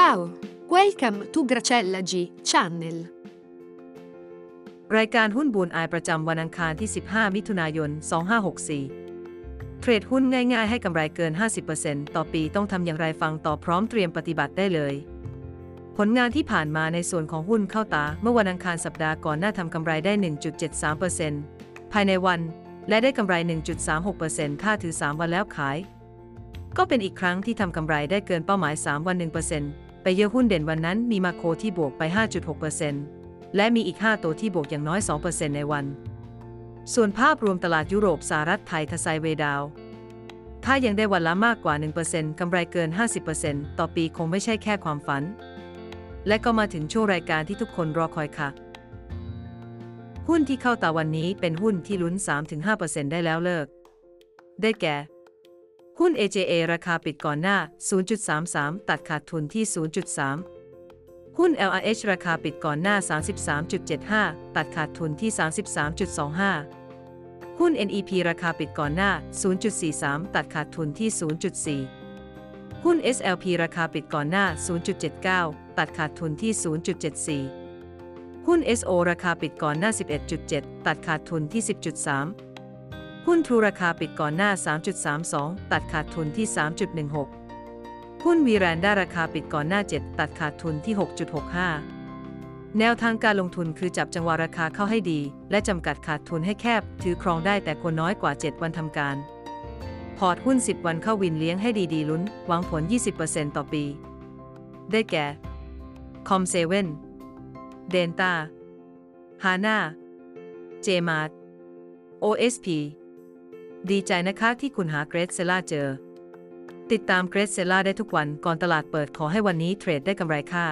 Ciao, welcome to Gracella G Channel. รายการหุ้นบูนอายประจำวันอังคารที่ 15 มิถุนายน 2564 เทรดหุ้นง่ายๆ ให้กำไรเกิน 50%ต่อปีต้องทำอย่างไรฟังต่อพร้อมเตรียมปฏิบัติได้เลยผลงานที่ผ่านมาในส่วนของหุ้นเข้าตา เมื่อวันอังคารสัปดาห์ก่อนหน้าทำกำไรได้ 1.73%ภายในวัน และได้กำไร 1.36%ถ้าถือ 3 วันแล้วขาย ก็เป็นอีกครั้งที่ทำกำไรได้เกินเป้าหมาย 3 วัน 1% ไปเยอะหุ้นเด่นวันนั้นมีมาโคที่บวกไป 5.6%และมีอีก 5 ตัวที่บวกอย่างน้อย 2%ในวัน ส่วนภาพรวมตลาดยุโรปสหรัฐไทยทไซเวดาว ถ้ายังได้วันละมากกว่า 1%กำไรเกิน 50%ต่อปีคงไม่ใช่แค่ความฝัน และก็มาถึงช่วงรายการที่ทุกคนรอคอยค่ะ หุ้นที่เข้าตาวันนี้เป็นหุ้นที่ลุ้น 3-5%ได้แล้วเลิก ได้แก่ หุ้น AJA ราคาปิดก่อนหน้า 0.33 ตัดขาดทุนที่ 0.3 หุ้น LRH ราคาปิดก่อนหน้า 33.75 ตัดขาดทุนที่ 33.25 หุ้น NEP ราคาปิดก่อนหน้า 0.43 ตัดขาดทุนที่ 0.4 หุ้น SLP ราคาปิดก่อนหน้า 0.79 ตัดขาดทุนที่ 0.74 หุ้น SO ราคาปิดก่อนหน้า 11.7 ตัดขาดทุนที่ 10.3 หุ้นทรูราคาปิดก่อนหน้า 3.32 ตัดขาดทุนที่ 3.16 หุ้นวีแรนด้าราคาปิดก่อนหน้า 7 ตัดขาดทุนที่ 6.65 แนวทางการลงทุนคือจับจังหวะราคาเข้าให้ดี และจำกัดขาดทุนให้แคบ ถือครองได้แต่ควรน้อยกว่า 7 วันทำการ พอร์ตหุ้น 10 วันเข้าวินเลี้ยงให้ดีๆลุ้นหวังผล 20%ต่อปี ได้แก่COM7 DELTA HANA JMART OSP ดีใจนะคะที่คุณหาเกรซเซล่าเจอ ติดตามเกรซเซล่าได้ทุกวันก่อนตลาดเปิดขอให้วันนี้เทรดได้กำไรค่ะ